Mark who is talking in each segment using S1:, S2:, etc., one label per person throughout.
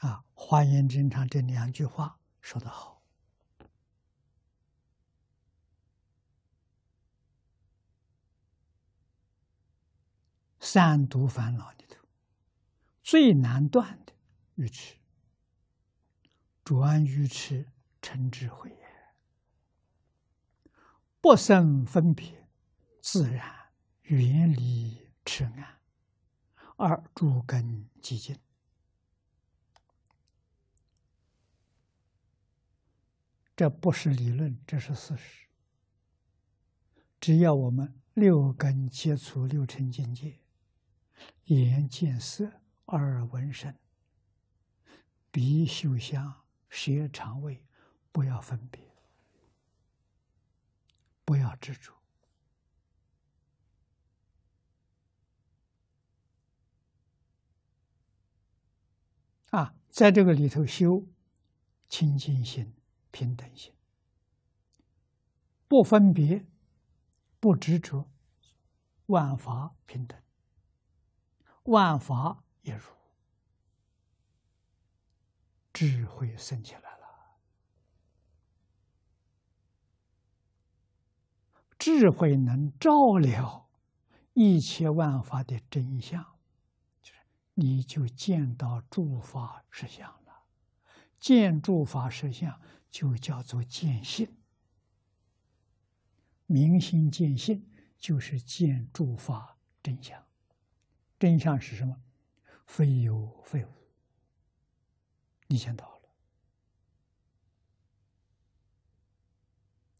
S1: 啊，华严经上这两句话说得好：“三毒烦恼里头最难断的愚痴，转愚痴成智慧也。不生分别，自然远离痴暗，而诸根寂静。”这不是理论，这是事实。只要我们六根接触六尘境界，眼见色，耳闻声，鼻嗅香，舌尝味，不要分别，不要执着啊，在这个里头修清净心。平等心，不分别，不执着，万法平等，万法一如，智慧升起来了。智慧能照料一切万法的真相，就是你就见到诸法实相了，见诸法实相。就叫做见性，明心见性就是见诸法真相。真相是什么？非有非无。你见到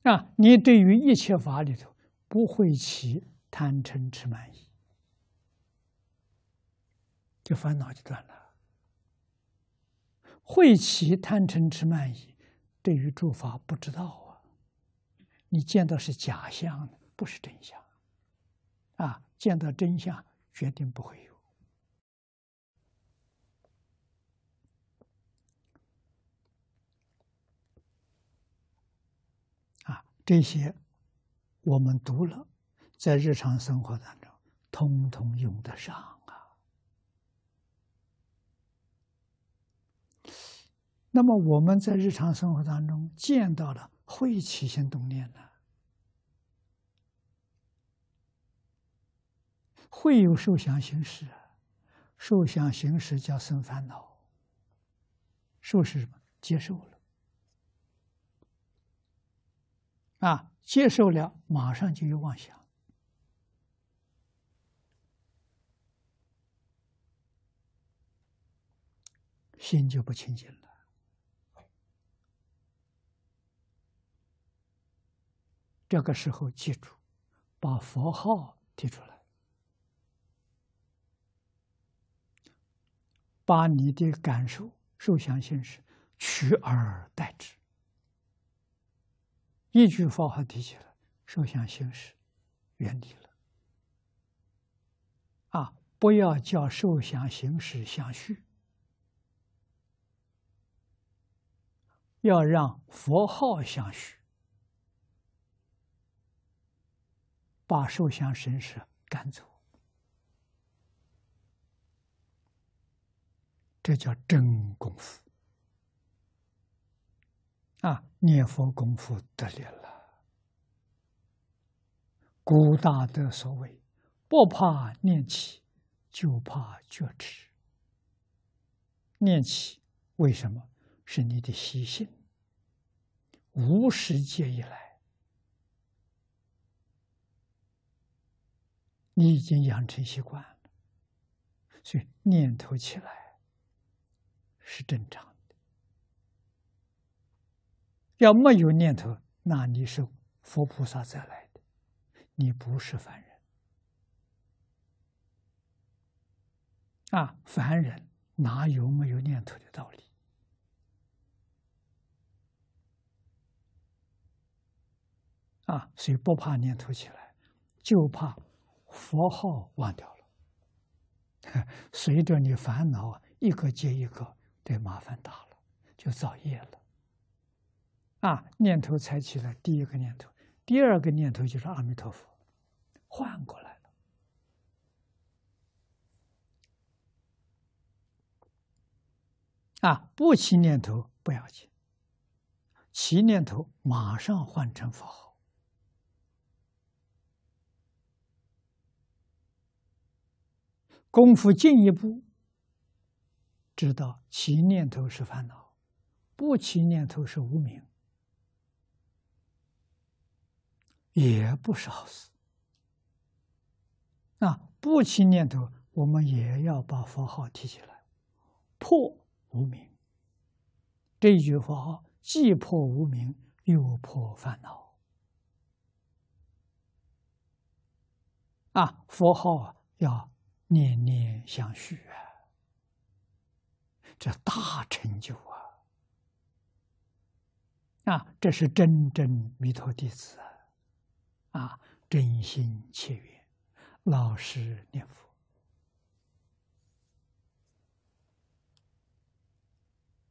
S1: 了啊！你对于一切法里头不会起贪嗔痴慢疑，这烦恼就断了。会起贪嗔痴慢疑。对于诸法不知道啊，你见到是假象不是真相，啊，见到真相决定不会有。啊，这些我们读了，在日常生活当中，通通用得上。那么我们在日常生活当中见到了会起心动念的，会有受想行识，受想行识叫生烦恼。受是什么？接受了，啊，接受了，马上就有妄想，心就不清净了。这个时候，记住，把佛号提出来，把你的感受、受想行识取而代之。一句佛号提起来，受想行识远离了。啊，不要叫受想行识相续，要让佛号相续。把受想神识赶走，这叫真功夫啊！念佛功夫得力了。古大德所谓：“不怕念起，就怕觉迟。”念起，为什么？是你的习性，无始劫以来。你已经养成习惯了，所以念头起来是正常的。要没有念头，那你是佛菩萨再来的，你不是凡人。啊，凡人哪有没有念头的道理？啊，所以不怕念头起来，就怕。佛号忘掉了，随着你烦恼一个接一个，这麻烦大了，就造业了。啊，念头才起来，第一个念头，第二个念头就是阿弥陀佛，换过来了。啊，不起念头不要紧，起念头马上换成佛号。功夫进一步，知道起念头是烦恼，不起念头是无明，也不是好事。啊，不起念头，我们也要把佛号提起来，破无明。这一句佛号既破无明，又破烦恼。啊，佛号啊要。念念相续啊，这大成就啊！啊，这是真正弥陀弟子啊，真心切愿，老实念佛，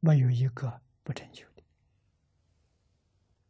S1: 没有一个不成就。